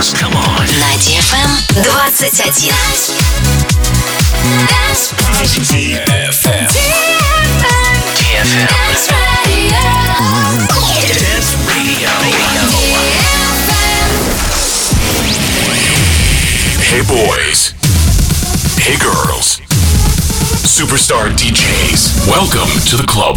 dance. Come on. На DFM 21. DFM. DFM. Dance Radio. Hey boys. Hey girls. Superstar DJs. Welcome to the club.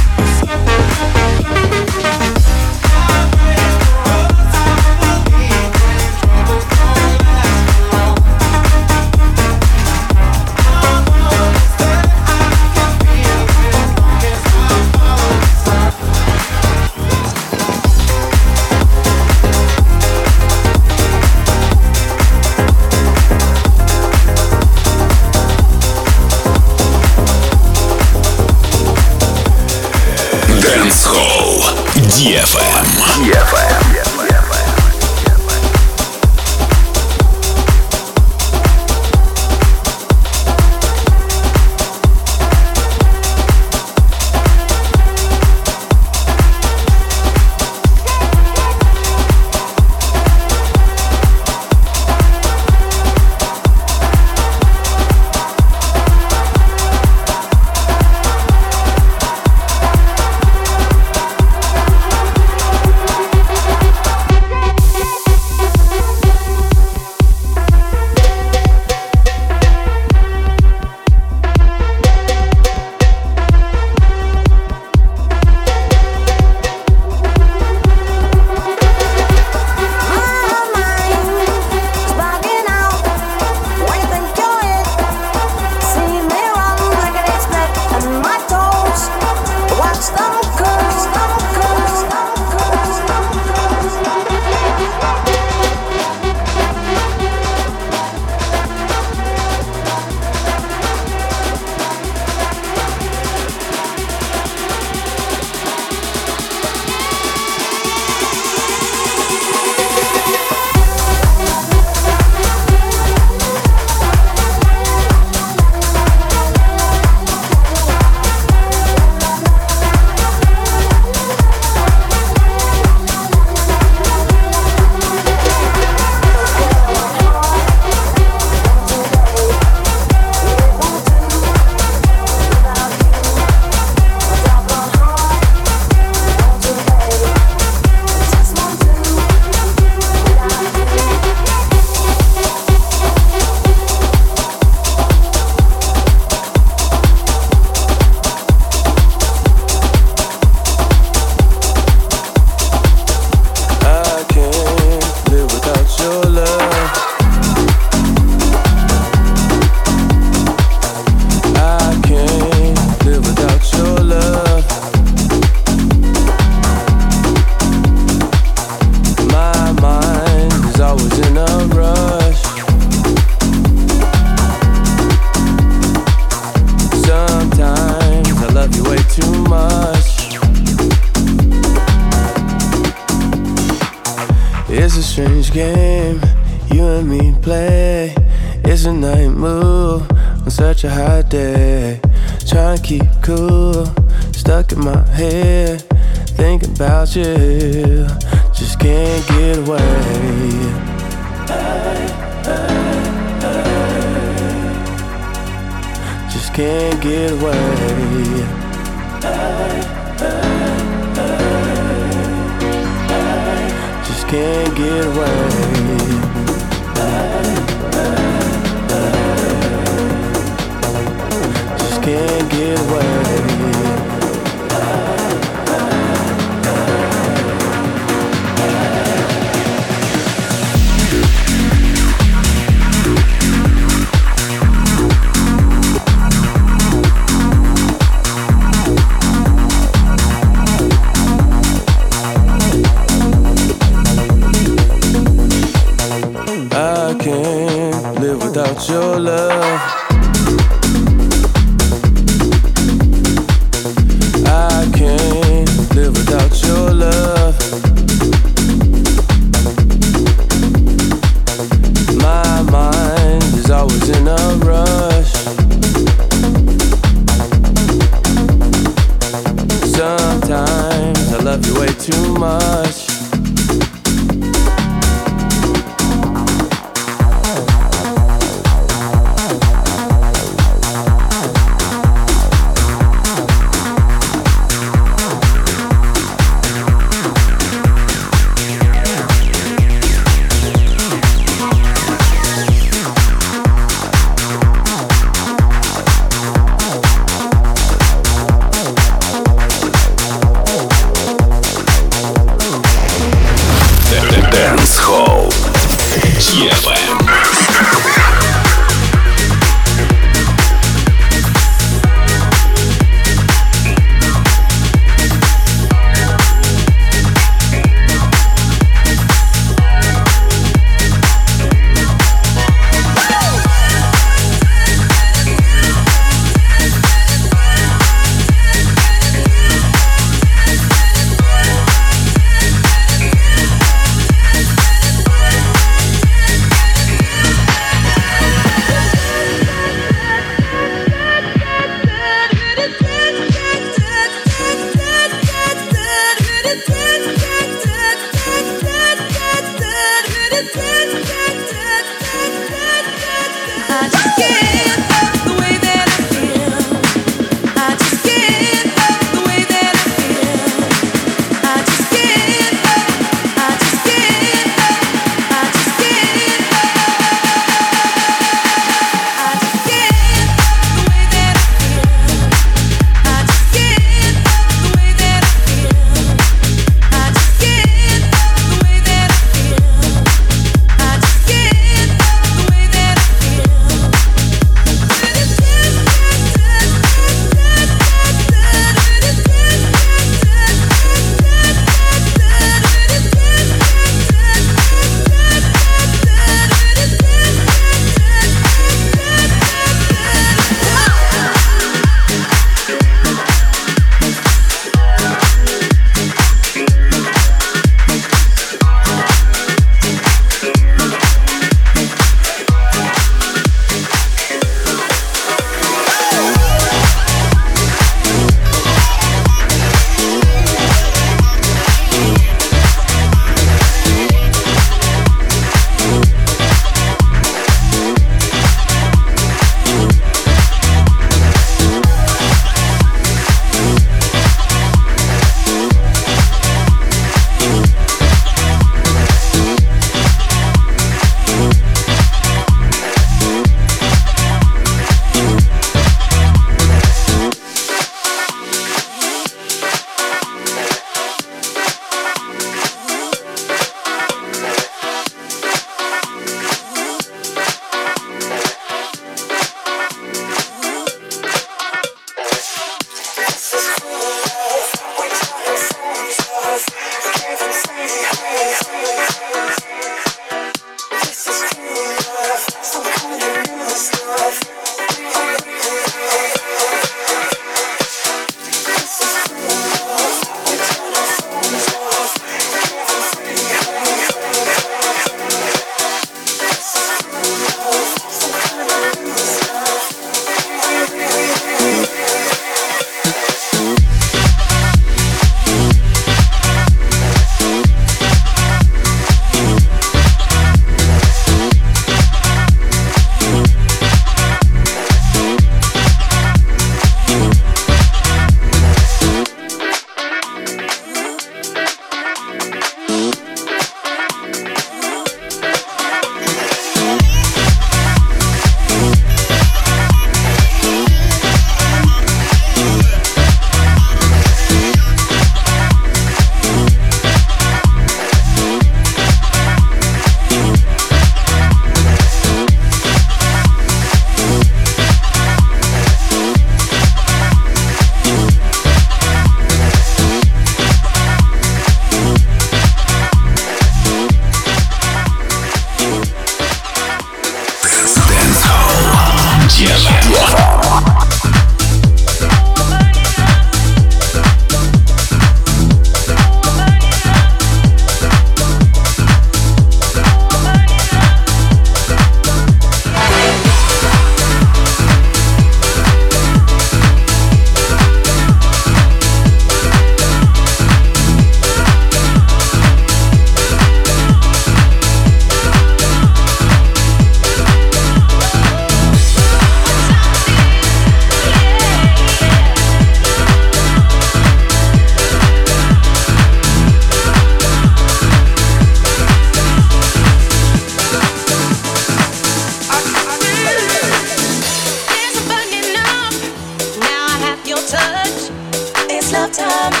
time.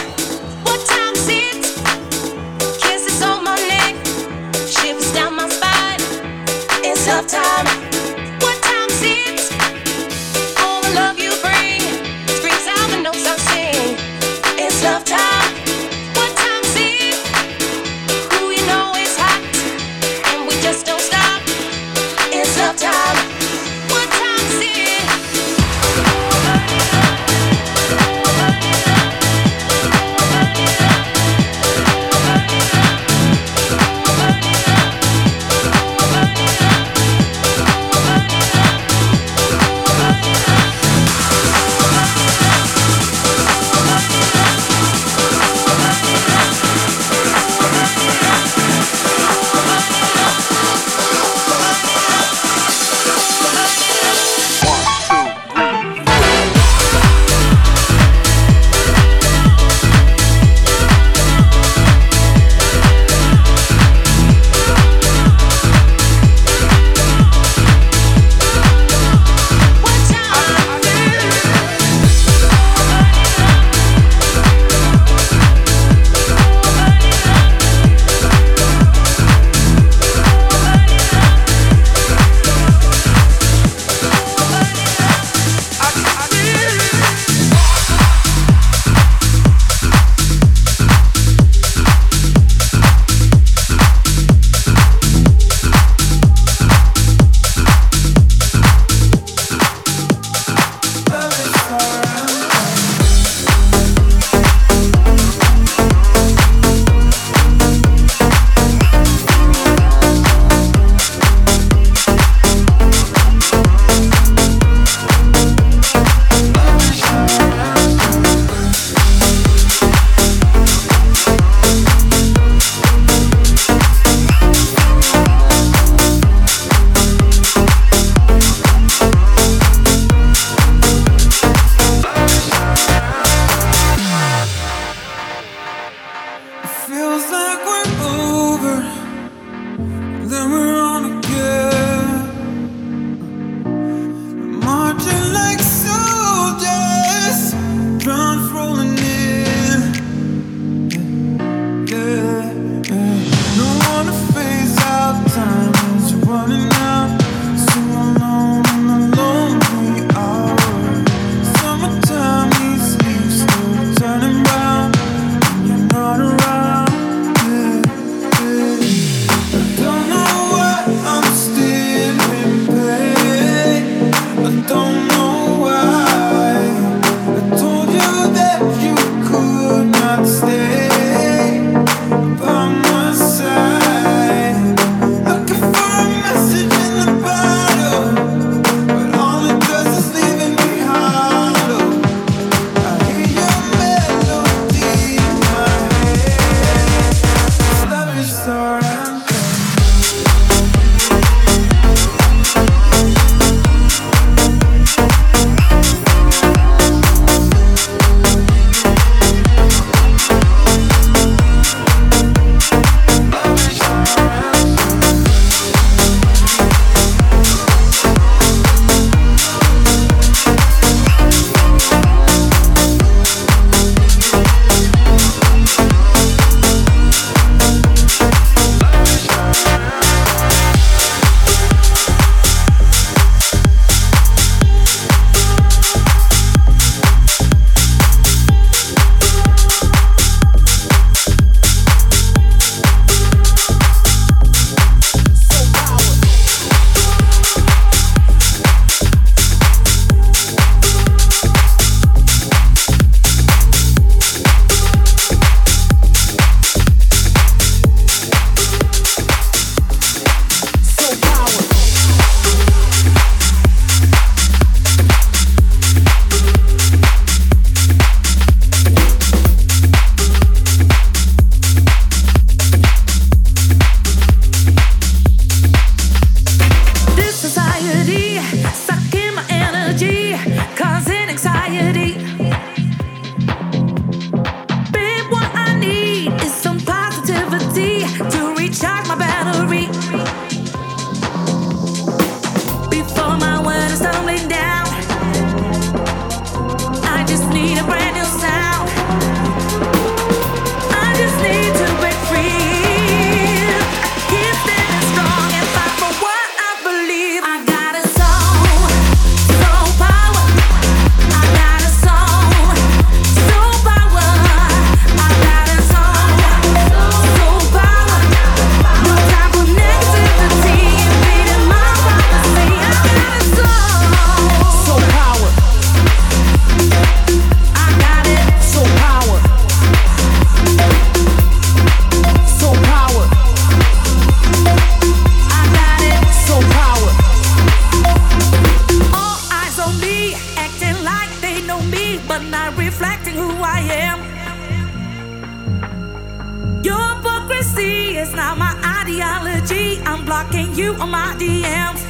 You on my DMs.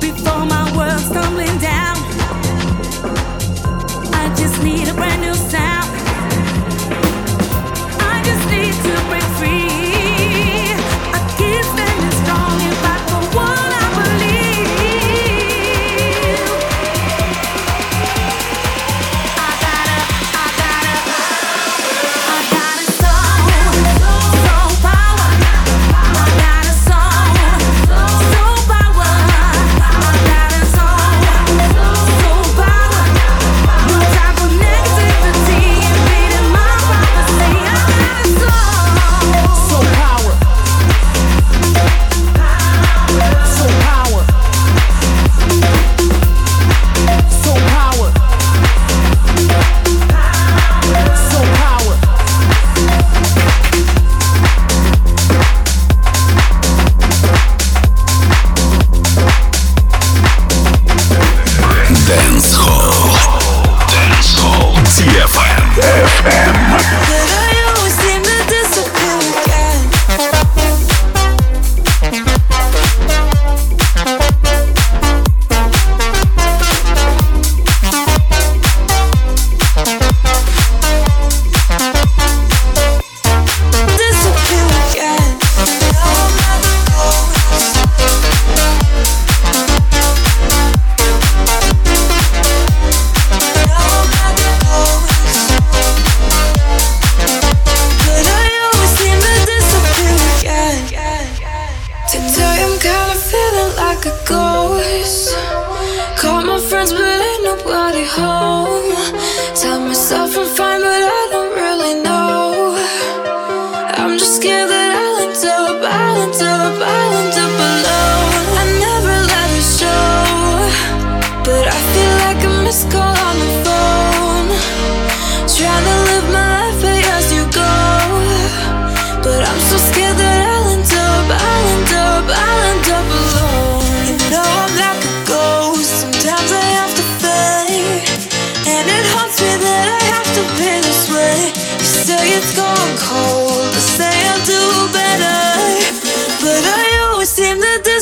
Before my world's tumbling down, I just need a brand new sound.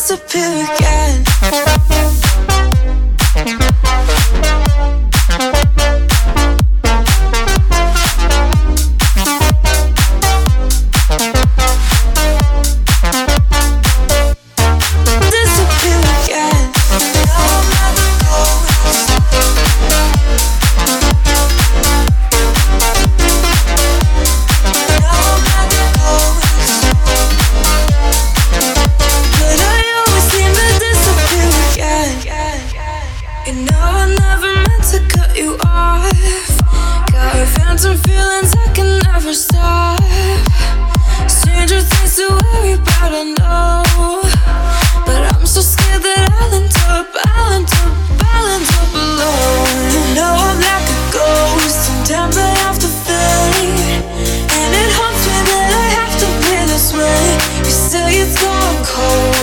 disappear again. cold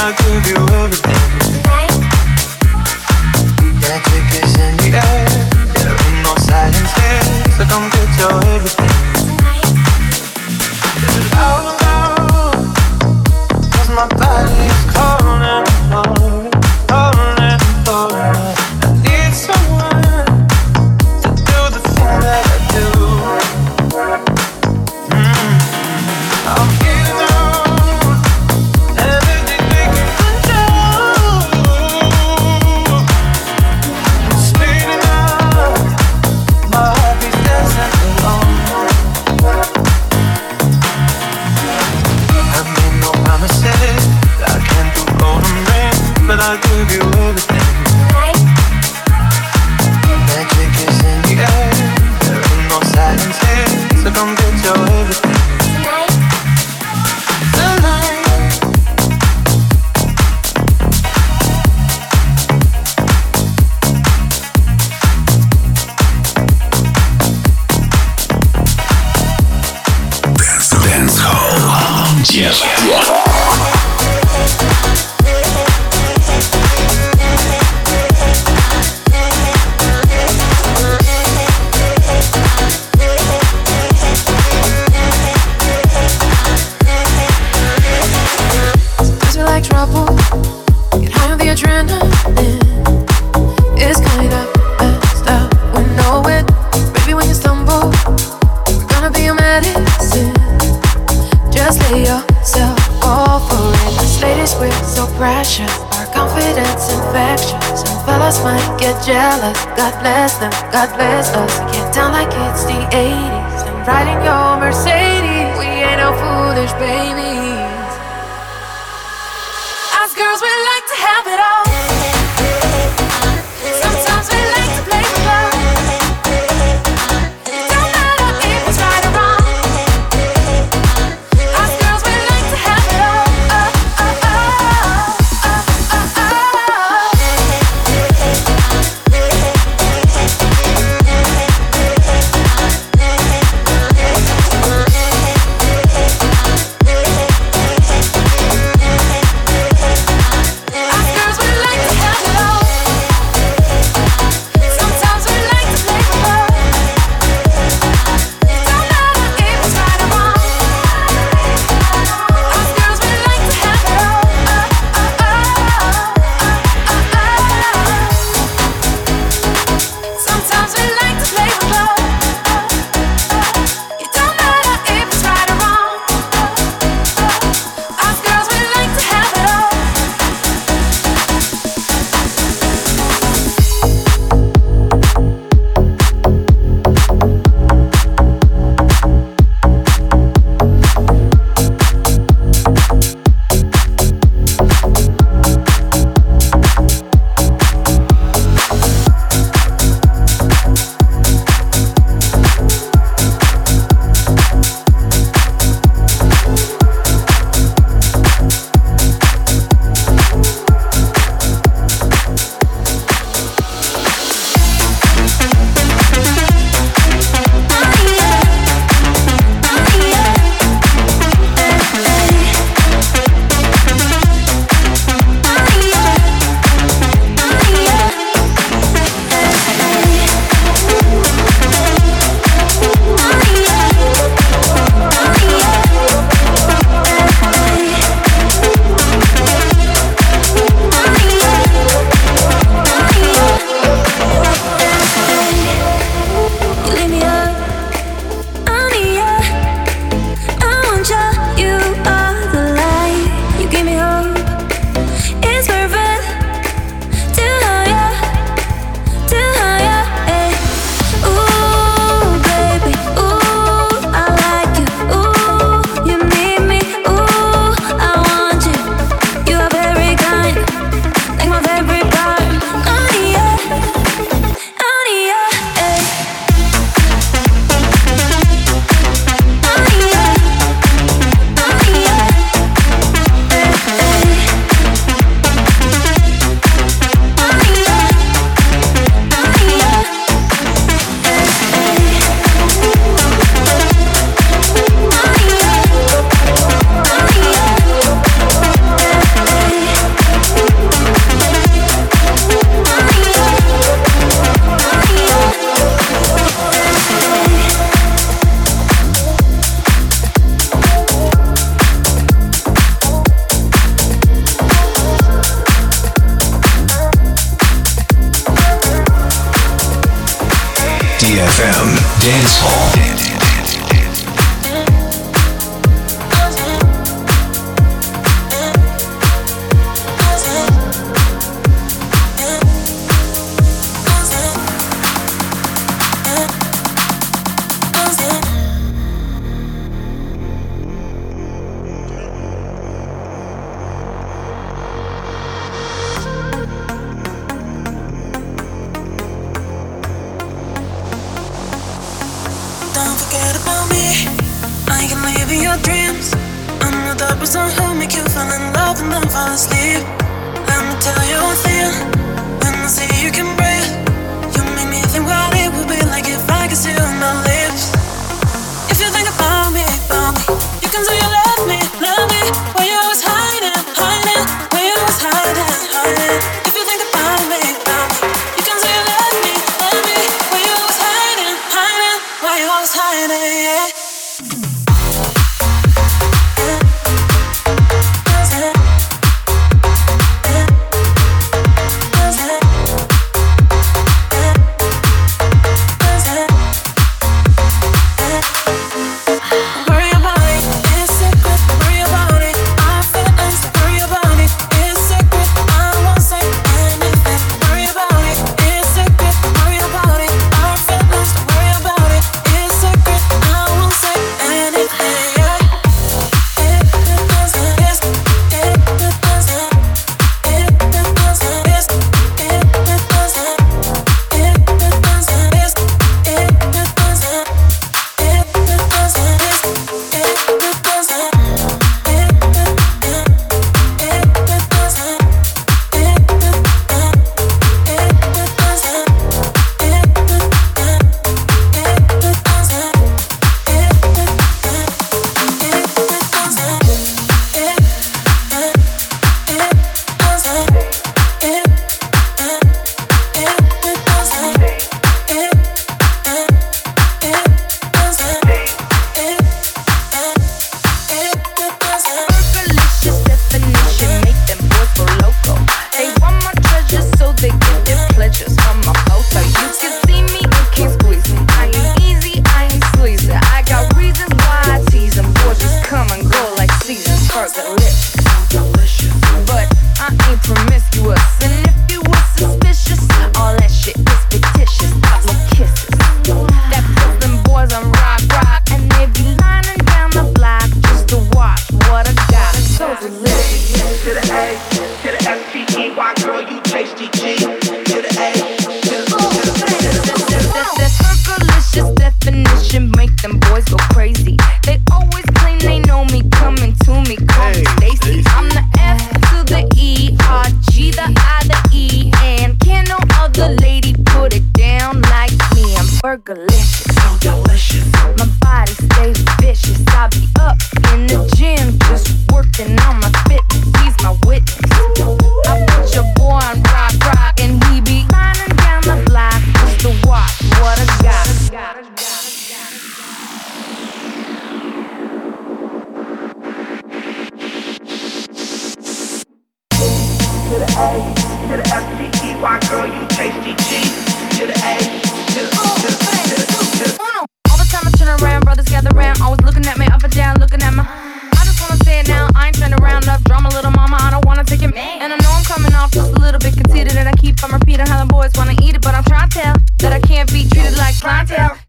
heart Us. Get down like it's the 80s. And riding your Mercedes. We ain't no foolish babies. Us girls, we like to have it all.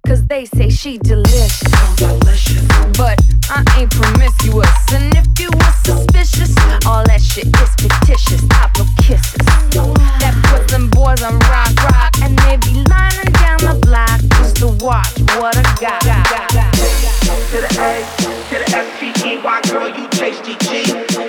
Cause they say she delicious. delicious. But I ain't promiscuous. And if you were suspicious, all that shit is fictitious. I blow kisses. That puts them boys on rock, rock. And they be lining down the block just to watch what I got. got. To the A, to the S-T-E-Y, girl, you tasty G.